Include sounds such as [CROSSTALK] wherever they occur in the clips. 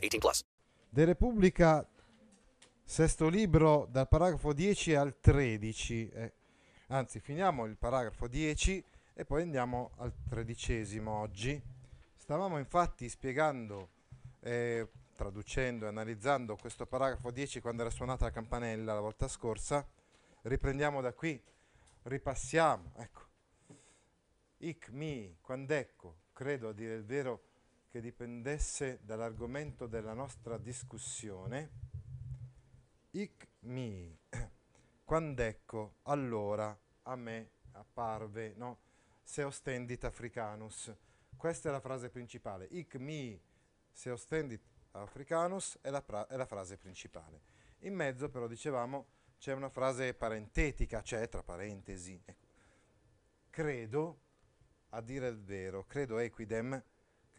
18 plus. De Repubblica, sesto libro, dal paragrafo 10 al 13. eh, anzi, finiamo il paragrafo 10 e poi andiamo al tredicesimo oggi. Stavamo infatti spiegando, eh, traducendo e analizzando questo paragrafo 10 quando era suonata la campanella la volta scorsa. Riprendiamo da qui, ripassiamo. Ecco. Ic mi, quand'ecco, credo a dire il vero che dipendesse dall'argomento della nostra discussione, ic mi, [CLEARS THROAT] quand'ecco, allora a me apparve, no? Se ostendit africanus. Questa è la frase principale. Ic mi se ostendit africanus è la, pra- è la frase principale. In mezzo però dicevamo c'è una frase parentetica, c'è tra parentesi. Ecco. Credo, a dire il vero, credo equidem,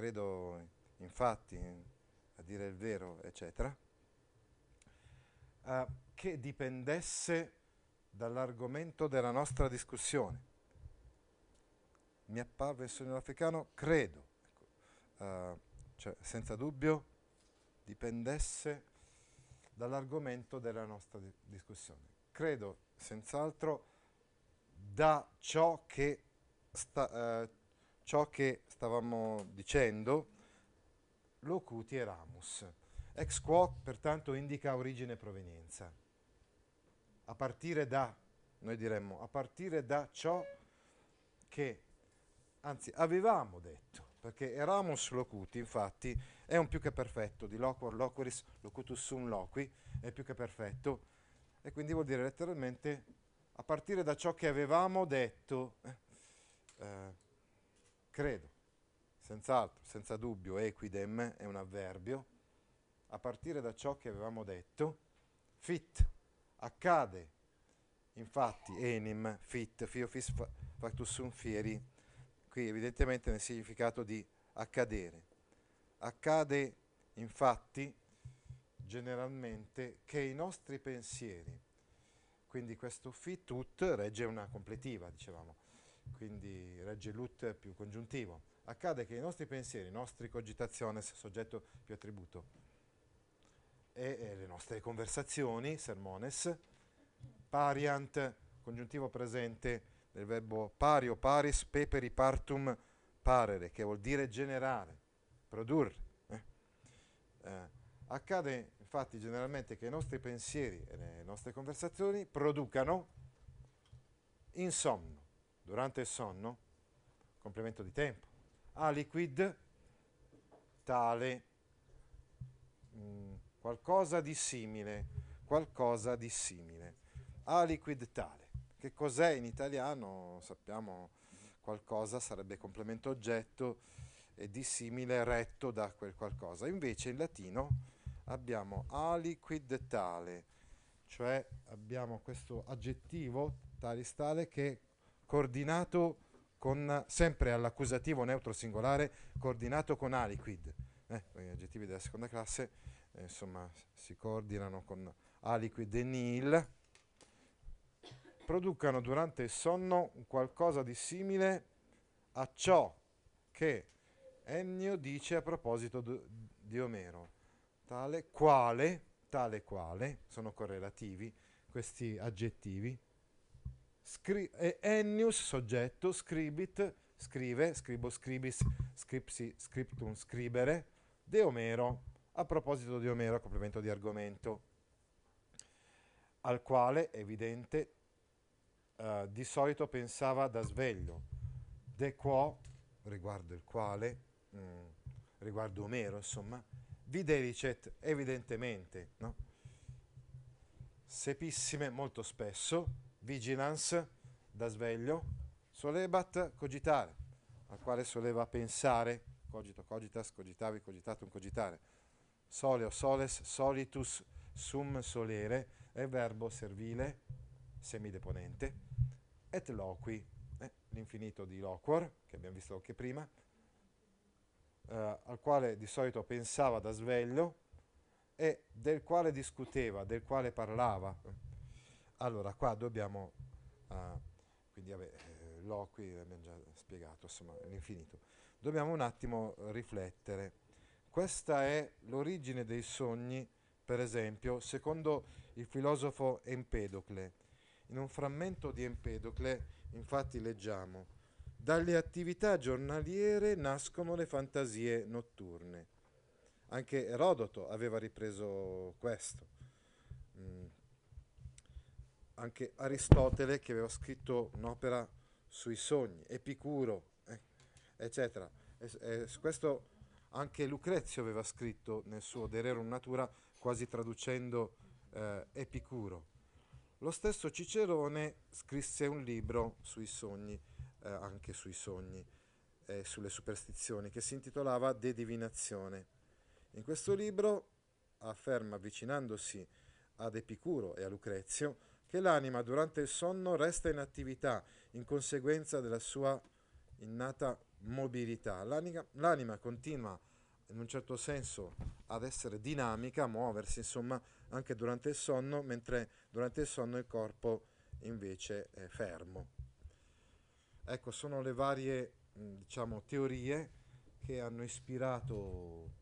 credo infatti, a dire il vero, eccetera, eh, che dipendesse dall'argomento della nostra discussione. Mi apparve il sogno africano, credo, ecco, eh, cioè senza dubbio, dipendesse dall'argomento della nostra di- discussione. Credo senz'altro da ciò che, sta, eh, ciò che stavamo dicendo, locuti eramus. Ex quo pertanto indica origine e provenienza. A partire da, noi diremmo, a partire da ciò che, anzi, avevamo detto, perché eramus locuti, infatti, è un più che perfetto, di loquor loqueris locutus sum loqui, è più che perfetto, e quindi vuol dire letteralmente a partire da ciò che avevamo detto, eh, eh, credo, senz'altro, senza dubbio, equidem è un avverbio, a partire da ciò che avevamo detto, fit, accade, infatti, enim, fit, fio fis fa- factus sum fieri, qui evidentemente nel significato di accadere. Accade infatti generalmente che i nostri pensieri, quindi questo fit ut regge una completiva, dicevamo, quindi regge l'ut più congiuntivo. Accade che i nostri pensieri, i nostri cogitationes, soggetto più attributo, e, e le nostre conversazioni, sermones, pariant, congiuntivo presente del verbo pario, paris, peperi, partum, parere, che vuol dire generare, produrre. eh. Eh, accade infatti generalmente che i nostri pensieri e le nostre conversazioni producano in sonno, durante il sonno, complemento di tempo, aliquid, tale, mm, qualcosa di simile, qualcosa di simile, aliquid tale. Che cos'è in italiano? Sappiamo qualcosa sarebbe complemento oggetto e di simile retto da quel qualcosa. Invece in latino abbiamo aliquid tale, cioè abbiamo questo aggettivo talis tale che coordinato con, sempre all'accusativo neutro singolare, coordinato con aliquid. Eh, gli aggettivi della seconda classe eh, insomma si coordinano con aliquid e nil, producano durante il sonno qualcosa di simile a ciò che Ennio dice a proposito di Omero, tale quale, tale quale, sono correlativi questi aggettivi, Scri- e Ennius soggetto, scribit, scrive, scribo, scribis, scripsi, scriptum, scribere, de Omero, a proposito di Omero, complemento di argomento, al quale, evidente, eh, di solito pensava da sveglio, de quo, riguardo il quale, mm, riguardo Omero, insomma, videlicet, evidentemente, no? Sepissime, molto spesso, vigilance, da sveglio, solebat, cogitare, al quale soleva pensare, cogito, cogitas, cogitavi, cogitatum, cogitare, sole o soles, solitus, sum solere, è verbo servile, semideponente, et loqui, eh, l'infinito di loquor, che abbiamo visto anche prima, eh, al quale di solito pensava da sveglio e del quale discuteva, del quale parlava. Allora, qua dobbiamo, uh, quindi vabbè, eh, loqui l'abbiamo già spiegato, insomma, l'infinito. Dobbiamo un attimo riflettere. Questa è l'origine dei sogni, per esempio, secondo il filosofo Empedocle. In un frammento di Empedocle, infatti, leggiamo dalle attività giornaliere nascono le fantasie notturne. Anche Erodoto aveva ripreso questo. Anche Aristotele, che aveva scritto un'opera sui sogni, Epicuro, eh, eccetera. E, e, questo anche Lucrezio aveva scritto nel suo De Rerum Natura, quasi traducendo eh, Epicuro. Lo stesso Cicerone scrisse un libro sui sogni eh, anche sui sogni e sulle superstizioni, che si intitolava De Divinazione. In questo libro afferma, avvicinandosi ad Epicuro e a Lucrezio, che l'anima durante il sonno resta in attività in conseguenza della sua innata mobilità. L'anima, l'anima continua in un certo senso ad essere dinamica, a muoversi insomma anche durante il sonno, mentre durante il sonno il corpo invece è fermo. Ecco, sono le varie diciamo, teorie che hanno ispirato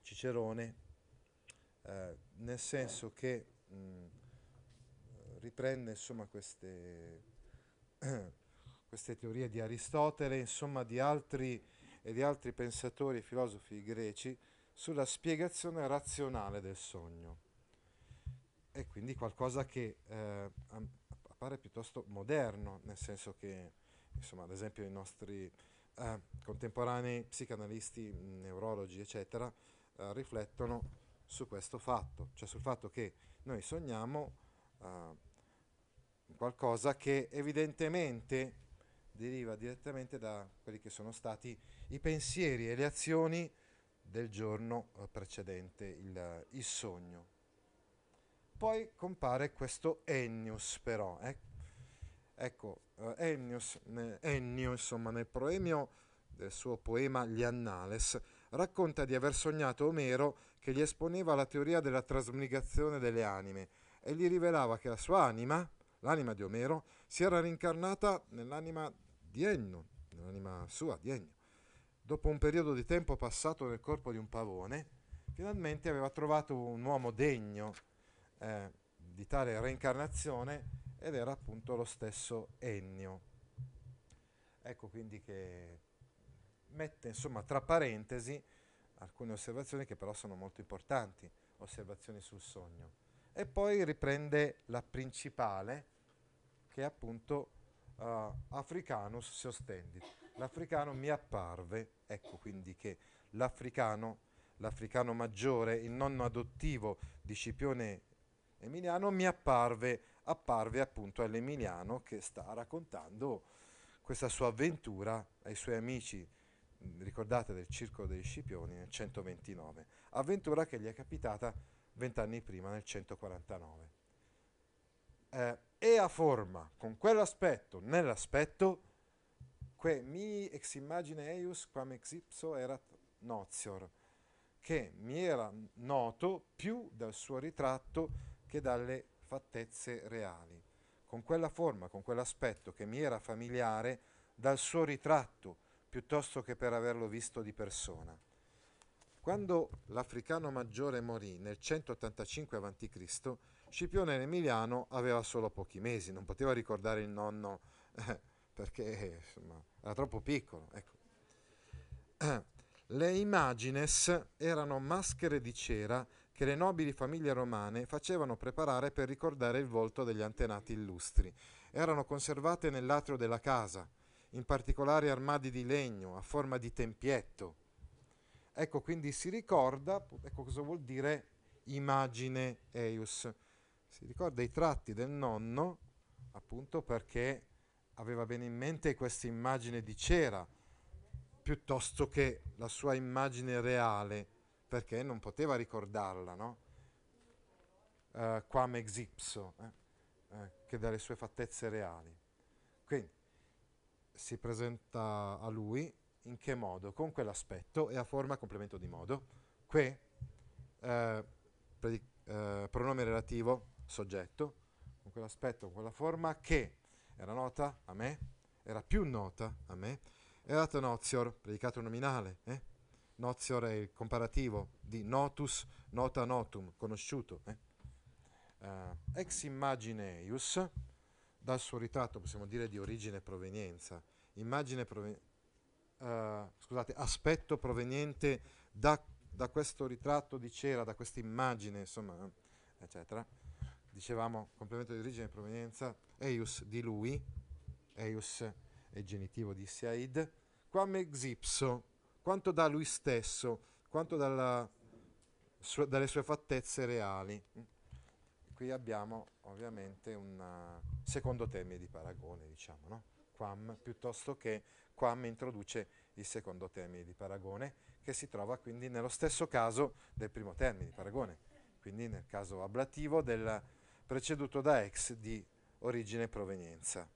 Cicerone, eh, nel senso che mh, riprende insomma, queste, [CLEARS THROAT] queste, teorie di Aristotele, insomma di altri, e di altri pensatori e filosofi greci sulla spiegazione razionale del sogno. E quindi qualcosa che eh, appare piuttosto moderno, nel senso che, insomma, ad esempio i nostri eh, contemporanei psicanalisti, neurologi, eccetera, eh, riflettono su questo fatto, cioè sul fatto che noi sogniamo eh, qualcosa che evidentemente deriva direttamente da quelli che sono stati i pensieri e le azioni del giorno eh, precedente il, il sogno. Poi compare questo Ennius però. Eh? Ecco, uh, Ennius, Ennio, insomma, nel proemio del suo poema Gli Annales, racconta di aver sognato Omero che gli esponeva la teoria della trasmigrazione delle anime e gli rivelava che la sua anima, l'anima di Omero, si era rincarnata nell'anima di Ennio, nell'anima sua di Ennio. Dopo un periodo di tempo passato nel corpo di un pavone, finalmente aveva trovato un uomo degno eh, di tale reincarnazione ed era appunto lo stesso Ennio. Ecco quindi che mette insomma tra parentesi alcune osservazioni che però sono molto importanti, osservazioni sul sogno. E poi riprende la principale che è appunto uh, Africanus se ostendit. L'africano mi apparve, ecco quindi che l'africano, l'africano maggiore, il nonno adottivo di Scipione Emiliano mi apparve, apparve appunto all'Emiliano che sta raccontando questa sua avventura ai suoi amici, ricordate del Circolo degli Scipioni nel 129, avventura che gli è capitata vent'anni prima nel 149. Eh, e a forma, con quell'aspetto, nell'aspetto, que mi ex immagine eius quam ex ipso erat nozior, che mi era noto più dal suo ritratto che dalle fattezze reali, con quella forma, con quell'aspetto che mi era familiare dal suo ritratto, piuttosto che per averlo visto di persona. Quando l'africano maggiore morì nel 185 a.C., Scipione Emiliano aveva solo pochi mesi, non poteva ricordare il nonno eh, [LAUGHS] perché insomma, era troppo piccolo. Ecco. Le imagines erano maschere di cera che le nobili famiglie romane facevano preparare per ricordare il volto degli antenati illustri. Erano conservate nell'atrio della casa, in particolare armadi di legno a forma di tempietto. Ecco, quindi si ricorda, ecco cosa vuol dire immagine eius. Si ricorda i tratti del nonno, appunto perché aveva bene in mente questa immagine di cera, piuttosto che la sua immagine reale perché non poteva ricordarla, no? Uh, quam ex ipso, eh? eh, che dalle sue fattezze reali. Quindi si presenta a lui in che modo? Con quell'aspetto e a forma complemento di modo. Que, eh, predic- eh, pronome relativo, soggetto, con quell'aspetto, con quella forma che era nota a me, era più nota a me, erat nozior, predicato nominale, eh? nozior è il comparativo di notus, nota notum, conosciuto. Eh? Uh, ex imagineius, dal suo ritratto possiamo dire di origine e provenienza, immagine proven- uh, scusate, aspetto proveniente da, da, questo ritratto di cera, da questa immagine, insomma, eccetera. Dicevamo complemento di origine e provenienza, eius di lui, eius è genitivo di Said, quam ex ipso, quanto da lui stesso, quanto dalla, su, dalle sue fattezze reali qui abbiamo ovviamente un uh, secondo termine di paragone, diciamo, no? quam, piuttosto che quam introduce il secondo termine di paragone, che si trova quindi nello stesso caso del primo termine di paragone, quindi nel caso ablativo del preceduto da ex di origine e provenienza.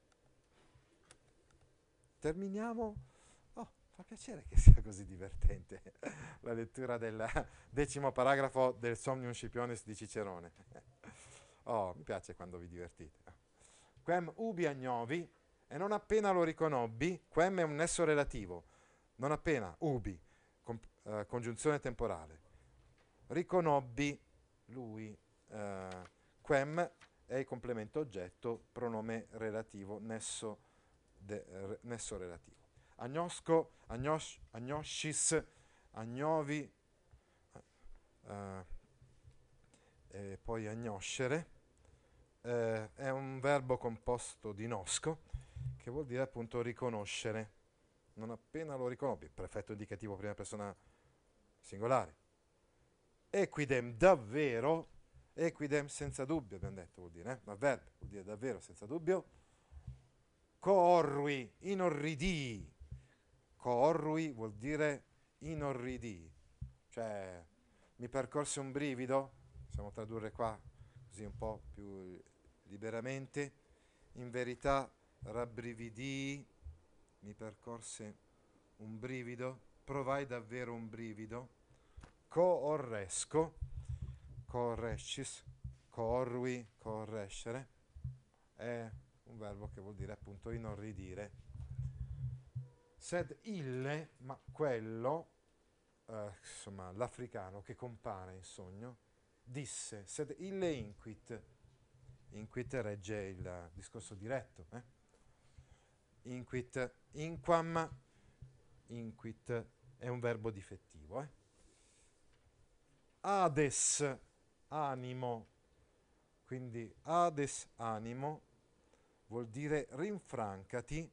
Terminiamo. Oh, fa piacere che sia così divertente [LAUGHS] la lettura del decimo paragrafo del Somnium Scipionis di Cicerone. [LAUGHS] Oh, mi piace quando vi divertite. Quem ubi agnovi, e non appena lo riconobbi, quem è un nesso relativo, non appena ubi, con, eh, congiunzione temporale. Riconobbi lui, eh, quem è il complemento oggetto, pronome relativo, nesso, de, re, nesso relativo. Agnosco, agnos, agnoscis, agnovi, eh, e poi agnoscere eh, è un verbo composto di nosco che vuol dire appunto riconoscere. Non appena lo riconobbi, prefetto indicativo prima persona singolare. Equidem davvero, equidem senza dubbio abbiamo detto vuol dire, eh? verbo vuol dire davvero senza dubbio. Coorrui, inorridii. Coorrui vuol dire inorridii, cioè mi percorse un brivido, possiamo tradurre qua così un po' più liberamente, in verità rabbrividii, mi percorse un brivido, provai davvero un brivido, coorresco, coorrescis, coorrui, coorrescere, è un verbo che vuol dire appunto inorridire. Sed ille, ma quello, eh, insomma l'africano che compare in sogno, disse, sed ille inquit, inquit regge il discorso diretto, eh? inquit, inquam, inquit è un verbo difettivo, eh? ades, animo, quindi ades, animo, vuol dire rinfrancati,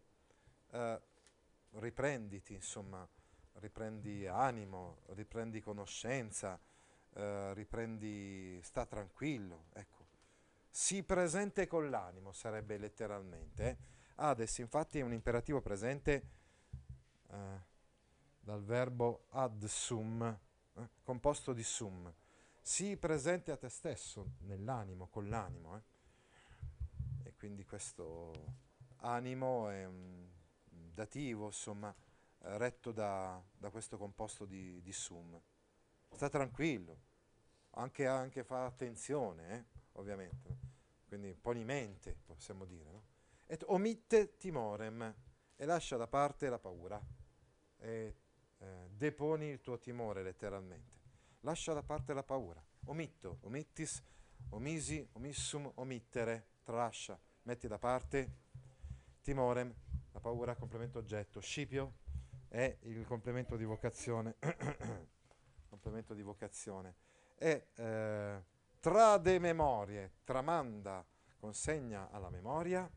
eh, riprenditi, insomma, riprendi animo, riprendi conoscenza, eh, riprendi, sta tranquillo, ecco. Sii presente con l'animo, sarebbe letteralmente. Eh. Ades infatti è un imperativo presente eh, dal verbo ad sum, eh, composto di sum. Sii presente a te stesso, nell'animo, con l'animo. Eh. E quindi questo animo è un dativo, insomma, retto da, da questo composto di, di sum sta tranquillo, anche, anche fa attenzione, eh? ovviamente, quindi poni mente, possiamo dire, no? et omitte timorem e lascia da parte la paura e eh, deponi il tuo timore letteralmente, lascia da parte la paura, omitto, omittis, omisi, omissum, omittere, tralascia, metti da parte. Timorem, la paura, complemento oggetto, scipio è il complemento di vocazione. [COUGHS] Complemento di vocazione, e eh, trade memorie, tramanda, consegna alla memoria,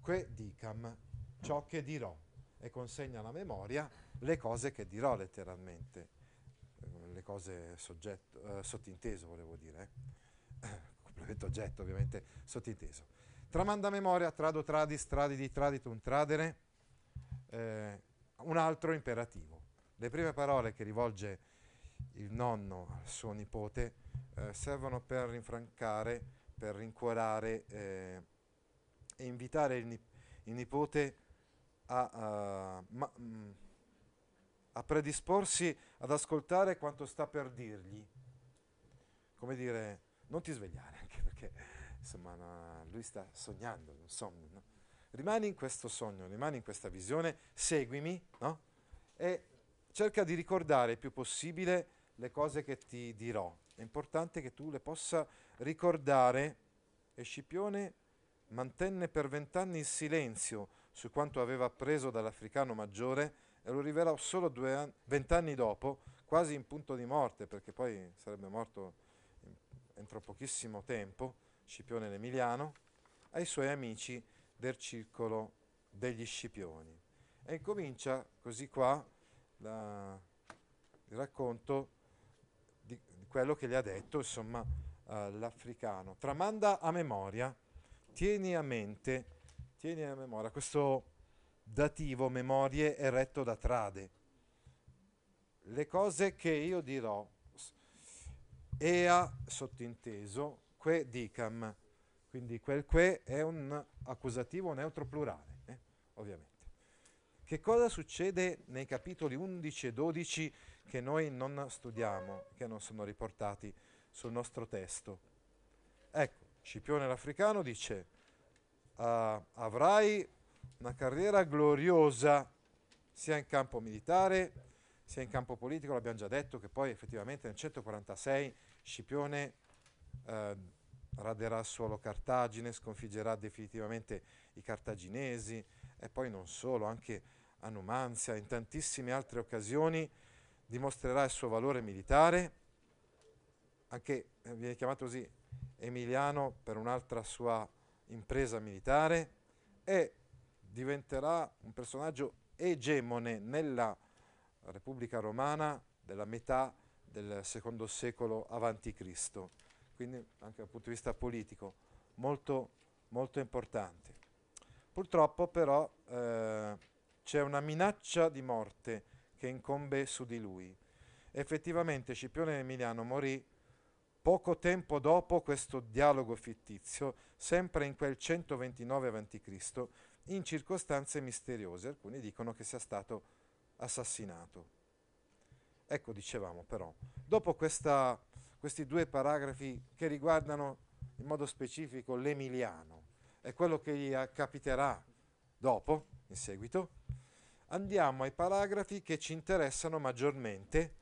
que dicam, ciò che dirò, e consegna alla memoria le cose che dirò letteralmente, le cose soggetto, eh, sottinteso volevo dire, eh. [COUGHS] complemento oggetto ovviamente sottinteso. Tramanda memoria, trado tradis, tradidi, traditum, tradere, eh, un altro imperativo. Le prime parole che rivolge il nonno al suo nipote, eh, servono per rinfrancare, per rincuorare eh, e invitare il, nip- il nipote a, uh, ma, mm, a predisporsi ad ascoltare quanto sta per dirgli. Come dire, non ti svegliare, anche perché insomma no, lui sta sognando, un sogno. No? Rimani in questo sogno, rimani in questa visione, seguimi no? e cerca di ricordare il più possibile le cose che ti dirò. È importante che tu le possa ricordare. E Scipione mantenne per vent'anni il silenzio su quanto aveva appreso dall'africano maggiore e lo rivelò solo an- vent'anni dopo, quasi in punto di morte, perché poi sarebbe morto in, entro pochissimo tempo, Scipione l'Emiliano, ai suoi amici del circolo degli Scipioni. E incomincia così qua la, il racconto di, di, quello che gli ha detto, insomma, uh, l'africano. Tramanda a memoria, tieni a mente, tieni a memoria, questo dativo memorie è retto da trade. Le cose che io dirò, ea sottinteso, que dicam, quindi quel que è un accusativo neutro plurale, eh? ovviamente. Che cosa succede nei capitoli 11 e 12 che noi non studiamo, che non sono riportati sul nostro testo? Ecco, Scipione l'Africano dice, uh, avrai una carriera gloriosa sia in campo militare sia in campo politico, l'abbiamo già detto che poi effettivamente nel 146 Scipione eh, raderà solo Cartagine, sconfiggerà definitivamente i cartaginesi e poi non solo, anche a Numanzia, in tantissime altre occasioni dimostrerà il suo valore militare, anche eh, viene chiamato così Emiliano per un'altra sua impresa militare. E diventerà un personaggio egemone nella Repubblica Romana della metà del secondo secolo Cristo quindi anche dal punto di vista politico molto, molto importante. Purtroppo però eh, c'è una minaccia di morte che incombe su di lui. Effettivamente Scipione Emiliano morì poco tempo dopo questo dialogo fittizio, sempre in quel 129 a.C., in circostanze misteriose. Alcuni dicono che sia stato assassinato. Ecco, dicevamo però, dopo questa questi due paragrafi che riguardano in modo specifico l'Emiliano e quello che gli capiterà dopo, in seguito, andiamo ai paragrafi che ci interessano maggiormente,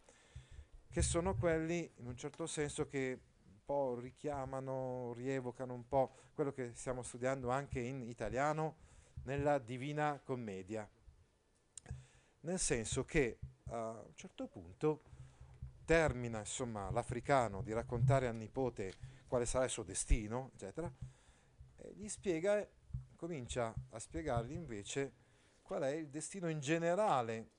che sono quelli in un certo senso che un po' richiamano, rievocano un po' quello che stiamo studiando anche in italiano nella Divina Commedia. Nel senso che a un certo punto termina insomma, l'africano di raccontare al nipote quale sarà il suo destino, eccetera, e gli spiega, comincia a spiegargli invece qual è il destino in generale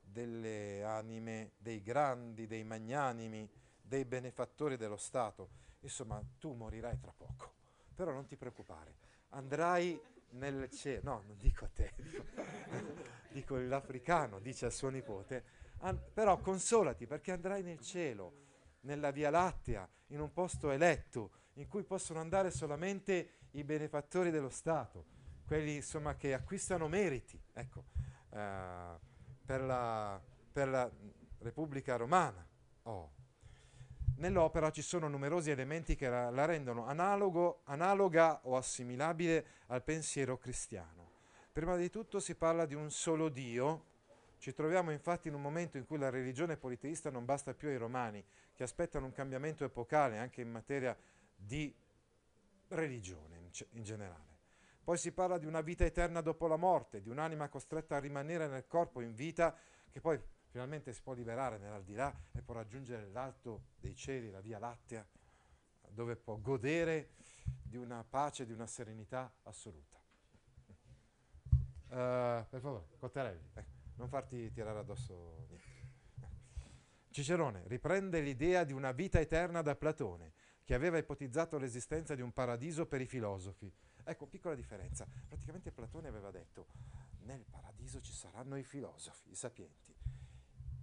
delle anime, dei grandi, dei magnanimi, dei benefattori dello Stato. Insomma, tu morirai tra poco, però non ti preoccupare, andrai nel cielo, no, non dico a te, [LAUGHS] dico l'africano, dice al suo nipote, An- però consolati perché andrai nel cielo, nella Via Lattea, in un posto eletto, in cui possono andare solamente i benefattori dello Stato, quelli insomma, che acquistano meriti ecco, eh, per, la, per, la, Repubblica Romana. Oh. Nell'opera ci sono numerosi elementi che la, rendono analogo, analoga o assimilabile al pensiero cristiano. Prima di tutto si parla di un solo Dio, ci troviamo infatti in un momento in cui la religione politeista non basta più ai romani, che aspettano un cambiamento epocale anche in materia di religione in generale. Poi si parla di una vita eterna dopo la morte, di un'anima costretta a rimanere nel corpo in vita, che poi finalmente si può liberare nell'aldilà e può raggiungere l'alto dei cieli, la via lattea, dove può godere di una pace, di una serenità assoluta. Uh, per favore, Cottarelli. Ecco non farti tirare addosso niente. Cicerone riprende l'idea di una vita eterna da Platone, che aveva ipotizzato l'esistenza di un paradiso per i filosofi. Ecco, piccola differenza. Praticamente Platone aveva detto, nel paradiso ci saranno i filosofi, i sapienti.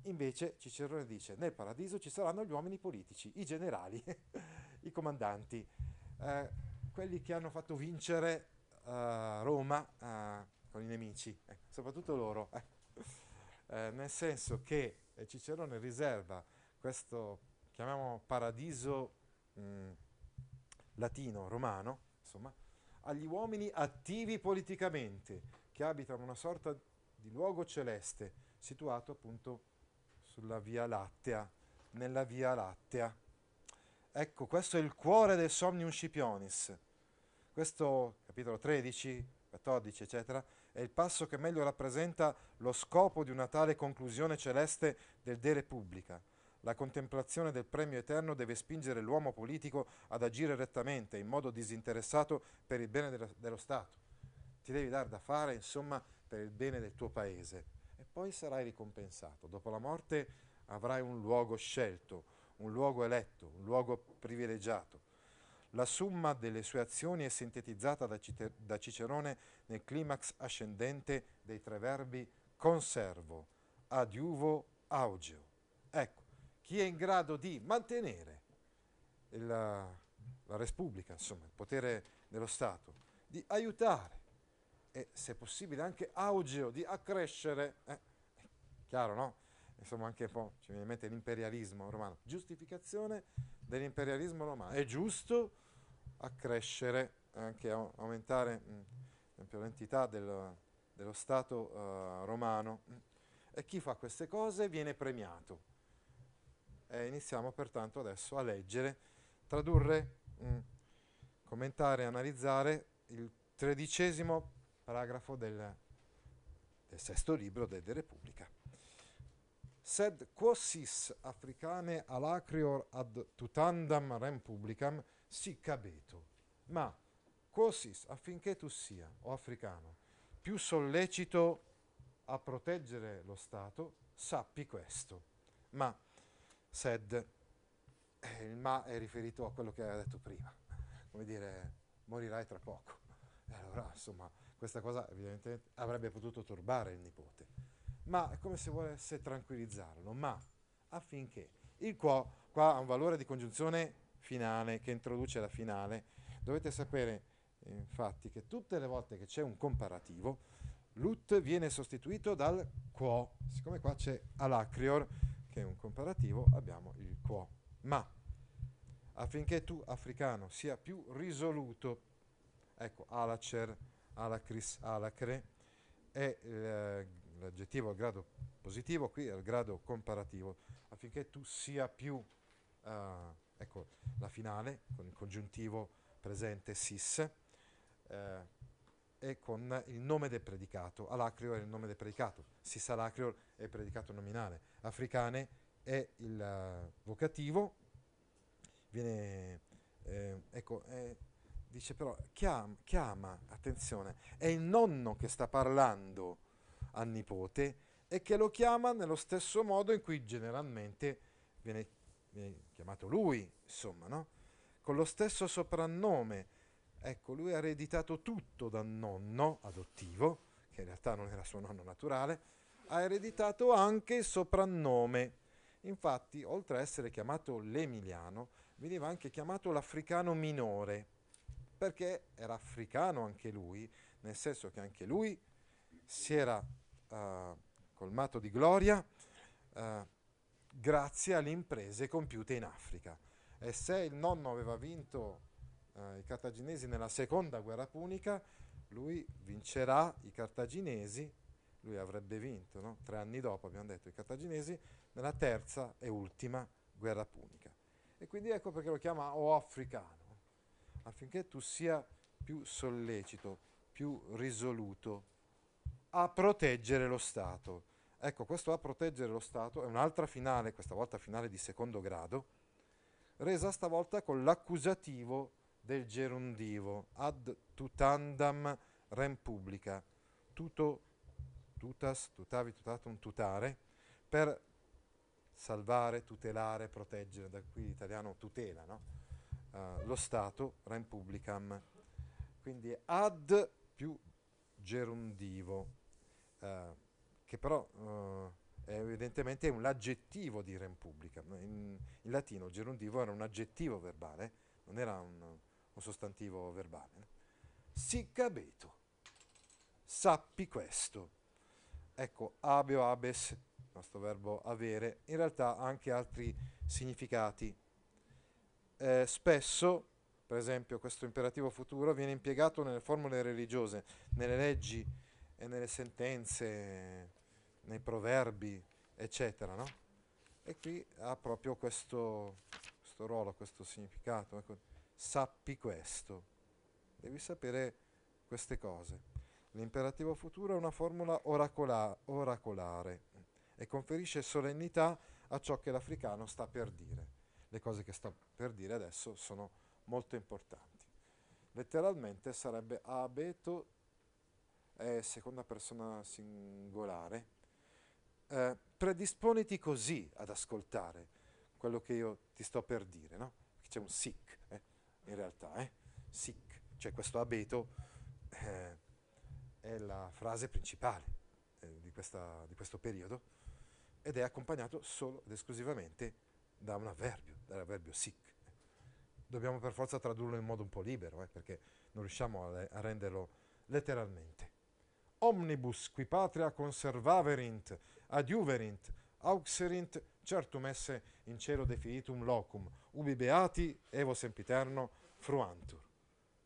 Invece Cicerone dice, nel paradiso ci saranno gli uomini politici, i generali, [LAUGHS] i comandanti, eh, quelli che hanno fatto vincere uh, Roma uh, con i nemici, eh, soprattutto loro, eh. [LAUGHS] Eh, nel senso che Cicerone riserva questo, chiamiamo paradiso mh, mm, latino, romano, insomma, agli uomini attivi politicamente, che abitano una sorta di luogo celeste, situato appunto sulla Via Lattea, nella Via Lattea. Ecco, questo è il cuore del Somnium Scipionis. Questo capitolo 13, 14, eccetera, è il passo che meglio rappresenta lo scopo di una tale conclusione celeste del De Repubblica. La contemplazione del premio eterno deve spingere l'uomo politico ad agire rettamente, in modo disinteressato per il bene dello, Stato. Ti devi dare da fare, insomma, per il bene del tuo paese. Poi sarai ricompensato. Dopo la morte avrai un luogo scelto, un luogo eletto, un luogo privilegiato. La summa delle sue azioni è sintetizzata da Cicerone nel climax ascendente dei tre verbi conservo, adiuvo, augeo. Ecco, chi è in grado di mantenere la, la Repubblica, insomma, il potere dello Stato, di aiutare e, se possibile, anche augeo, di accrescere, eh, chiaro, no? Insomma, anche un po' ci viene in mente l'imperialismo romano, giustificazione dell'imperialismo romano. È giusto accrescere, anche aumentare mh, l'entità del, dello Stato uh, romano. E chi fa queste cose viene premiato. E iniziamo pertanto adesso a leggere, tradurre, mh, commentare, analizzare il tredicesimo paragrafo del, del sesto libro de, de Repubblica. Sed quosis africane alacrior ad tutandam rem publicam sic abeto. Ma quosis affinché tu sia, o africano, più sollecito a proteggere lo Stato, sappi questo. Ma, sed, eh, il ma è riferito a quello che aveva detto prima, come dire, morirai tra poco. E allora, insomma, questa cosa evidentemente avrebbe potuto turbare il nipote. Ma è come se volesse tranquillizzarlo, ma affinché. Il quo qua ha un valore di congiunzione finale che introduce la finale, dovete sapere infatti che tutte le volte che c'è un comparativo, l'ut viene sostituito dal quo. Siccome qua c'è alacrior, che è un comparativo, abbiamo il quo. Ma affinché tu, africano, sia più risoluto, ecco, alacer, alacris, alacre, è eh, l'aggettivo al grado positivo, qui è il grado comparativo, affinché tu sia più uh, ecco la finale con il congiuntivo presente sis eh, e con il nome del predicato. Alacrio è il nome del predicato, sis alacrio è il predicato nominale, africane è il uh, vocativo, viene, eh, ecco, eh, dice però chiama, chiama, attenzione, è il nonno che sta parlando al nipote e che lo chiama nello stesso modo in cui generalmente viene viene chiamato lui, insomma, no? Con lo stesso soprannome. Ecco, lui ha ereditato tutto dal nonno adottivo, che in realtà non era suo nonno naturale, ha ereditato anche il soprannome. Infatti, oltre a essere chiamato l'Emiliano, veniva anche chiamato l'africano minore, perché era africano anche lui, nel senso che anche lui si era uh, colmato di gloria, uh, grazie alle imprese compiute in Africa. E se il nonno aveva vinto eh, i cartaginesi nella seconda guerra punica, lui vincerà i cartaginesi, lui avrebbe vinto no? tre anni dopo, abbiamo detto, i cartaginesi, nella terza e ultima guerra punica. E quindi ecco perché lo chiama o africano, affinché tu sia più sollecito, più risoluto a proteggere lo Stato Ecco, questo a proteggere lo Stato è un'altra finale, questa volta finale di secondo grado, resa stavolta con l'accusativo del gerundivo, ad tutandam rem publica, tuto, tutas, tutavi, tutatum, tutare, per salvare, tutelare, proteggere, da qui l'italiano tutela, no? Uh, lo Stato, rem publicam. Quindi ad più gerundivo. Uh, che però eh, è evidentemente un l'aggettivo di rem publica. In, in, latino gerundivo era un aggettivo verbale, non era un, un sostantivo verbale. Sic abeto, sappi questo. Ecco, abeo, abes, il nostro verbo avere, in realtà ha anche altri significati. Eh, spesso, per esempio, questo imperativo futuro viene impiegato nelle formule religiose, nelle leggi e nelle sentenze, nei proverbi, eccetera, no? E qui ha proprio questo, questo ruolo, questo significato. Ecco, sappi questo, devi sapere queste cose. L'imperativo futuro è una formula oracola- oracolare e conferisce solennità a ciò che l'africano sta per dire. Le cose che sta per dire adesso sono molto importanti. Letteralmente sarebbe abeto, è seconda persona singolare. Eh, predisponiti così ad ascoltare quello che io ti sto per dire, no? C'è un sic, eh? in realtà, eh? sic, cioè questo abeto. Eh, è la frase principale eh, di, questa, di, questo periodo ed è accompagnato solo ed esclusivamente da un avverbio, dall'avverbio sic. Dobbiamo per forza tradurlo in modo un po' libero, eh, perché non riusciamo a, a renderlo letteralmente. Omnibus qui patria conservaverint, adiuverint, auxerint, certum esse in cielo definitum locum, ubi beati evo sempiterno fruantur.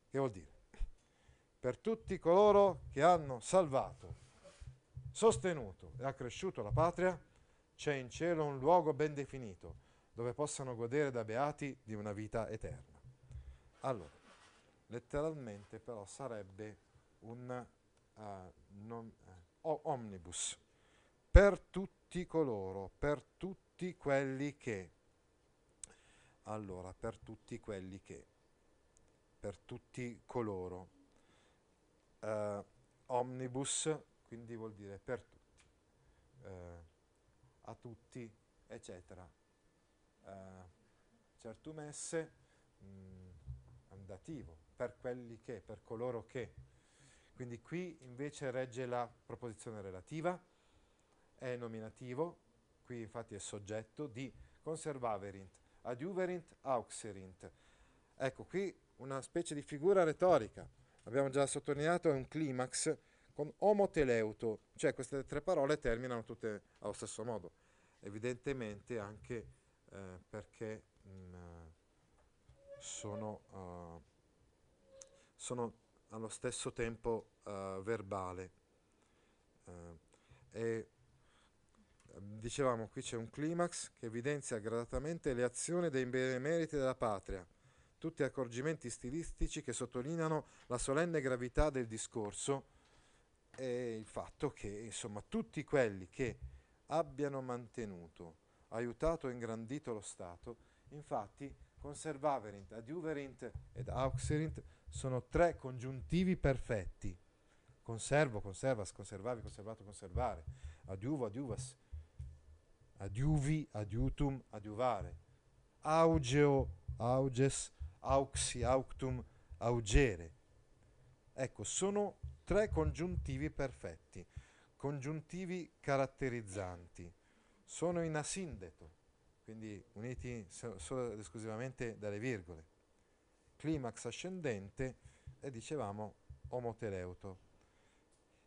Che vuol dire? per tutti coloro che hanno salvato, sostenuto e accresciuto la patria, c'è in cielo un luogo ben definito dove possano godere da beati di una vita eterna. Allora, letteralmente però sarebbe un uh, non, uh, omnibus per tutti coloro, per tutti quelli che. Allora, per tutti quelli che, per tutti coloro eh, omnibus, quindi vuol dire per tutti, a tutti, eccetera. Eh, certum esse, mh, mm, andativo, per quelli che, per coloro che. Quindi qui invece regge la proposizione relativa, è nominativo, qui infatti è soggetto di conservaverint, adiuverint, auxerint. Ecco qui una specie di figura retorica abbiamo già sottolineato, è un climax con omoteleuto, cioè queste tre parole terminano tutte allo stesso modo, evidentemente anche eh, perché mh, mm, sono, uh, sono, allo stesso tempo uh, verbale. Uh, e dicevamo qui c'è un climax che evidenzia gradatamente le azioni dei benemeriti della patria tutti accorgimenti stilistici che sottolineano la solenne gravità del discorso e il fatto che insomma tutti quelli che abbiano mantenuto, aiutato e ingrandito lo Stato, infatti conservaverint, adiuverint ed auxerint sono tre congiuntivi perfetti. Conservo, conservas, conservavi, conservato, conservare. Adiuvo, adiuvas. Adiuvi, adiutum, adiuvare. Augeo, auges, auxi, auctum, augere. Ecco, sono tre congiuntivi perfetti, congiuntivi caratterizzanti. Sono in asindeto, quindi uniti solo ed esclusivamente dalle virgole. Climax ascendente e dicevamo omoteleuto.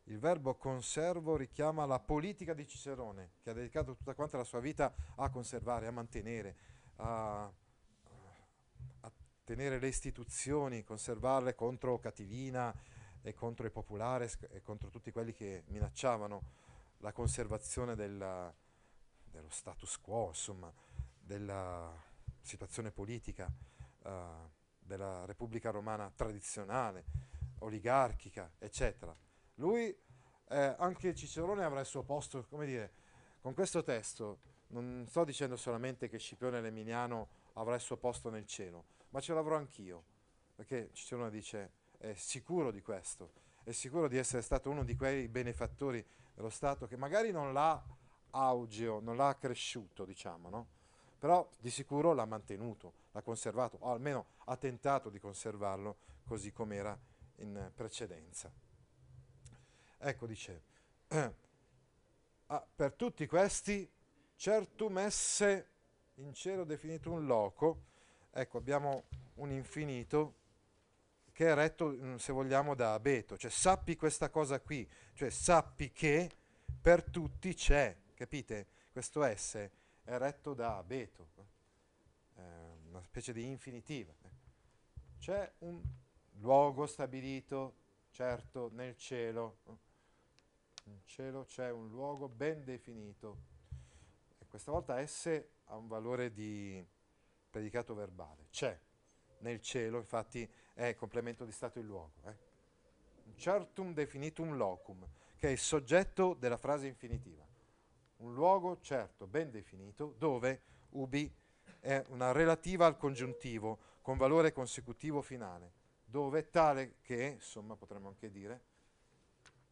Il verbo conservo richiama la politica di Cicerone, che ha dedicato tutta quanta la sua vita a conservare, a mantenere, a tenere le istituzioni, conservarle contro Catilina e contro i popolari e contro tutti quelli che minacciavano la conservazione della, dello status quo, insomma, della situazione politica uh, della Repubblica Romana tradizionale, oligarchica, eccetera. Lui, eh, anche Cicerone avrà il suo posto, come dire, con questo testo non sto dicendo solamente che Scipione l'Emiliano avrà il suo posto nel cielo, ma ce l'avrò anch'io, perché Cicerone dice è sicuro di questo, è sicuro di essere stato uno di quei benefattori dello Stato che magari non l'ha augeo, non l'ha cresciuto, diciamo, no? però di sicuro l'ha mantenuto, l'ha conservato, o almeno ha tentato di conservarlo così com'era in precedenza. Ecco, dice, [CLEARS THROAT] ah, per tutti questi, certum esse in cielo definito un loco, ecco abbiamo un infinito che è retto, mm, se vogliamo, da abeto, cioè sappi questa cosa qui, cioè sappi che per tutti c'è, capite? Questo S è retto da abeto, eh, una specie di infinitiva. C'è un luogo stabilito, certo, nel cielo. In cielo c'è un luogo ben definito. E questa volta S ha un valore di predicato verbale. C'è nel cielo, infatti è complemento di stato il luogo. Eh? Certum definitum locum, che è il soggetto della frase infinitiva. Un luogo certo, ben definito, dove ubi è una relativa al congiuntivo con valore consecutivo finale, dove tale che, insomma potremmo anche dire,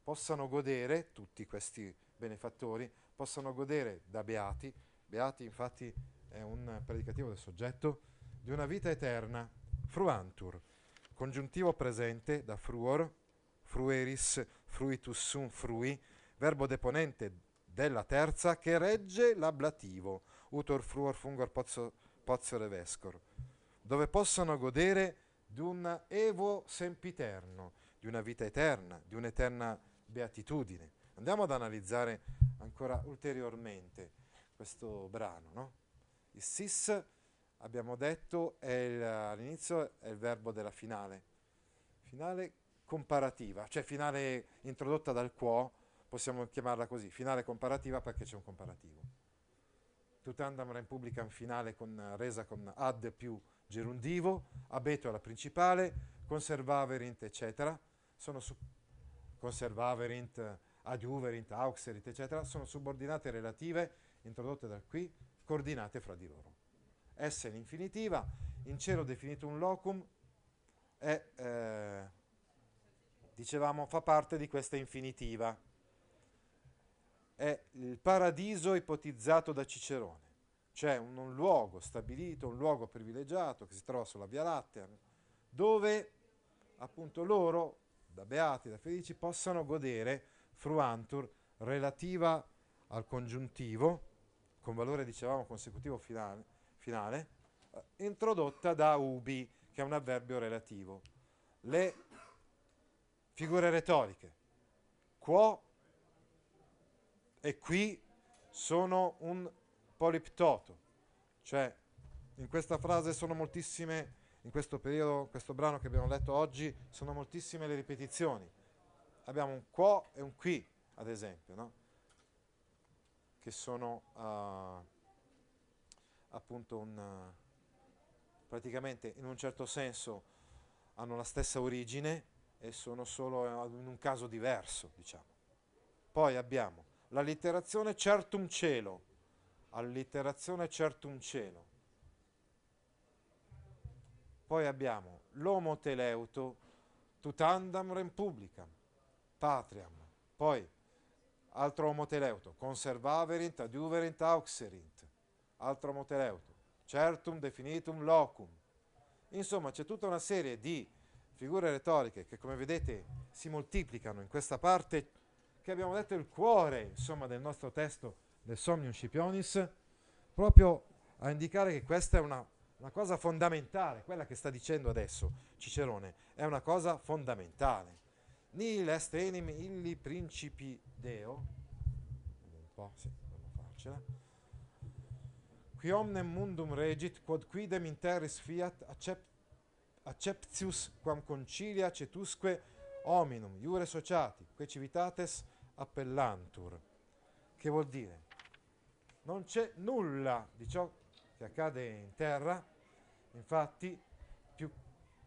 possano godere, tutti questi benefattori, possano godere da beati, beati infatti è un predicativo del soggetto, di una vita eterna, fruantur, congiuntivo presente da fruor, frueris, fruitus sum frui, verbo deponente della terza che regge l'ablativo, utor fruor fungor pozzo, pozzo revescor, dove possano godere di un evo sempiterno, di una vita eterna, di un'eterna beatitudine. Andiamo ad analizzare ancora ulteriormente questo brano. No? Il sis abbiamo detto, è il, all'inizio è il verbo della finale. Finale comparativa, cioè finale introdotta dal quo, possiamo chiamarla così, finale comparativa perché c'è un comparativo. Tutandam Republican finale con, resa con ad più gerundivo, abeto è la principale, conservaverint, eccetera, sono su, conservaverint, adjuverint, auxerit, eccetera, sono subordinate relative introdotte da qui, coordinate fra di loro s in infinitiva, in cielo definito un locum, è, eh, dicevamo, fa parte di questa infinitiva. È il paradiso ipotizzato da Cicerone, cioè un, un luogo stabilito, un luogo privilegiato che si trova sulla Via Lattea, dove appunto loro, da beati, da felici, possano godere fruantur relativa al congiuntivo, con valore, dicevamo, consecutivo finale, finale, eh, introdotta da ubi, che è un avverbio relativo. Le figure retoriche, quo e qui sono un poliptoto, cioè in questa frase sono moltissime, in questo periodo, questo brano che abbiamo letto oggi, sono moltissime le ripetizioni. Abbiamo un quo e un qui, ad esempio, no? che sono... Uh, appunto un, praticamente in un certo senso hanno la stessa origine e sono solo in un caso diverso, diciamo. Poi abbiamo l'allitterazione certum cielo, allitterazione certum cielo. Poi abbiamo l'homo teleuto tutandam republicam, patriam. Poi altro homo teleuto, conservaverint, adjuverint, auxerint altro moteleuto, certum definitum locum. Insomma, c'è tutta una serie di figure retoriche che, come vedete, si moltiplicano in questa parte che abbiamo detto il cuore, insomma, del nostro testo del Somnium Scipionis, proprio a indicare che questa è una, una cosa fondamentale, quella che sta dicendo adesso Cicerone, è una cosa fondamentale. Nil est enim illi principi Deo, un po', sì, farcela qui omnem mundum regit, quod quidem in terris fiat accept, acceptius quam concilia cetusque hominum, iure sociati, que civitates appellantur. Che vuol dire? Non c'è nulla di ciò che accade in terra, infatti più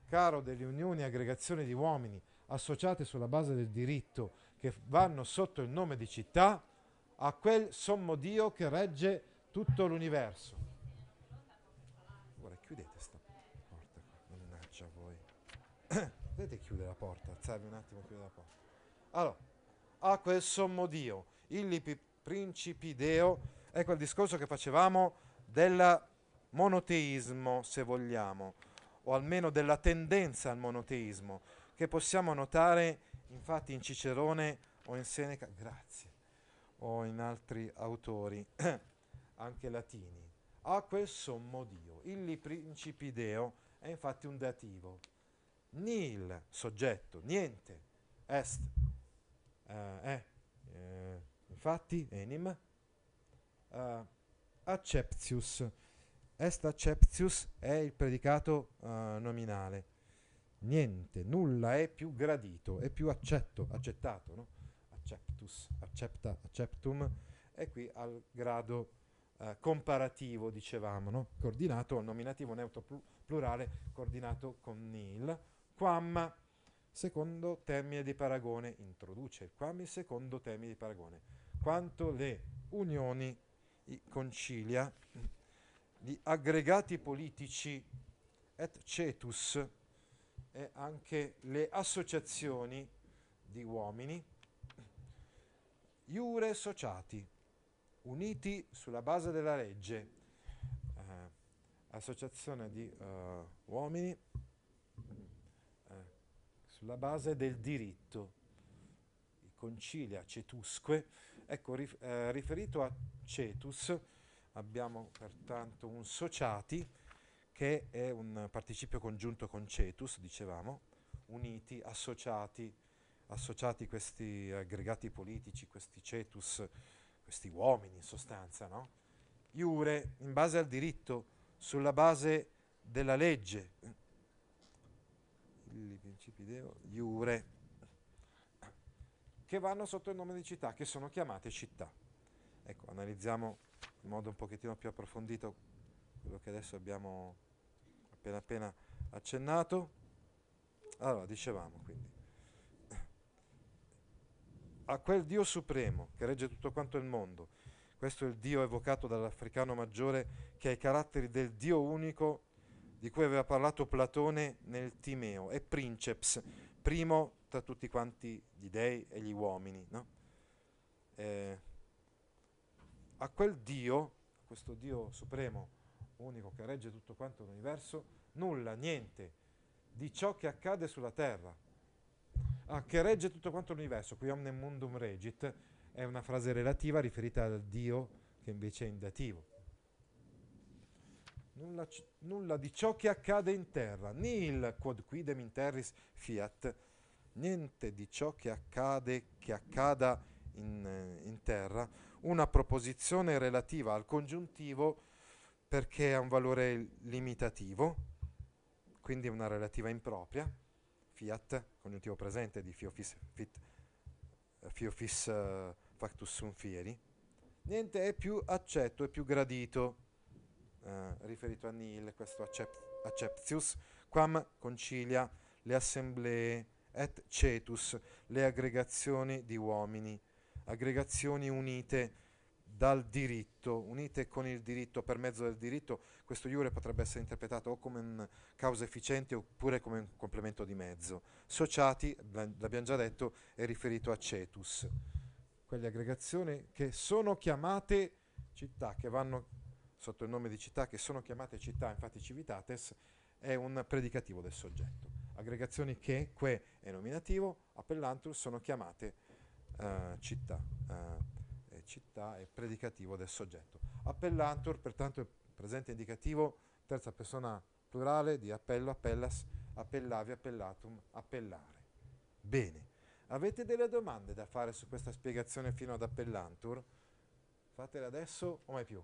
caro delle unioni e aggregazioni di uomini associate sulla base del diritto che vanno sotto il nome di città, a quel sommo Dio che regge tutto l'universo. Ora chiudete sta porta mannaggia voi. [COUGHS] Vedete chiudere la porta, alzarvi un attimo, chiudere la porta. Allora, a quel sommo Dio, il principi Deo, ecco il discorso che facevamo del monoteismo, se vogliamo, o almeno della tendenza al monoteismo, che possiamo notare infatti in Cicerone o in Seneca, grazie, o in altri autori, [CLEARS THROAT] anche latini. A quel sommo Dio. Illi principi Deo è infatti un dativo. Nil, soggetto, niente, est, eh, è, eh, infatti, enim, uh, acceptius. Est acceptius è il predicato uh, nominale. Niente, nulla è più gradito, è più accetto, accettato, no? Acceptus, accepta, acceptum, è qui al grado uh, comparativo, dicevamo, no? Coordinato, nominativo neutro pl- plurale, coordinato con nil. Quam, secondo termine di paragone, introduce il quam il secondo termine di paragone. Quanto le unioni concilia di aggregati politici et cetus e anche le associazioni di uomini iure associati uniti sulla base della legge eh, associazione di uh, uomini sulla base del diritto concilia cetusque ecco rif- eh, riferito a cetus abbiamo pertanto un sociati che è un participio congiunto con cetus, dicevamo, uniti, associati, associati questi aggregati politici, questi cetus, questi uomini in sostanza, no? Iure, in base al diritto, sulla base della legge. I principi deo, iure, che vanno sotto il nome di città, che sono chiamate città. Ecco, analizziamo in modo un pochettino più approfondito quello che adesso abbiamo appena appena accennato. Allora, dicevamo quindi, a quel Dio supremo che regge tutto quanto il mondo, questo è il Dio evocato dall'africano maggiore che ha i caratteri del Dio unico di cui aveva parlato Platone nel Timeo, è princeps, primo tra tutti quanti gli dei e gli uomini. No? Eh, a quel Dio, questo Dio supremo, unico che regge tutto quanto l'universo, nulla, niente di ciò che accade sulla terra, ah, che regge tutto quanto l'universo, qui omnem mundum regit, è una frase relativa riferita al Dio che invece è in dativo. Nulla, nulla di ciò che accade in terra, nil quod quidem in terris fiat, niente di ciò che accade, che accada in, in terra, una proposizione relativa al congiuntivo perché ha un valore limitativo, quindi una relativa impropria, fiat, congiuntivo presente di fiofis, fit, fiofis uh, factus sum fieri, niente è più accetto, è più gradito, uh, riferito a nil, questo accept, acceptius, quam concilia le assemblee et cetus, le aggregazioni di uomini, aggregazioni unite dal diritto, unite con il diritto, per mezzo del diritto, questo iure potrebbe essere interpretato o come un causa efficiente oppure come un complemento di mezzo. Sociati, l'abbiamo già detto, è riferito a cetus, quelle aggregazioni che sono chiamate città, che vanno sotto il nome di città, che sono chiamate città, infatti civitates, è un predicativo del soggetto. Aggregazioni che, que è nominativo, appellantur, sono chiamate uh, città. Uh, città è predicativo del soggetto. Appellantur, pertanto, è presente indicativo, terza persona plurale di appello, appellas, appellavi, appellatum, appellare. Bene, avete delle domande da fare su questa spiegazione fino ad appellantur? Fatele adesso o mai più.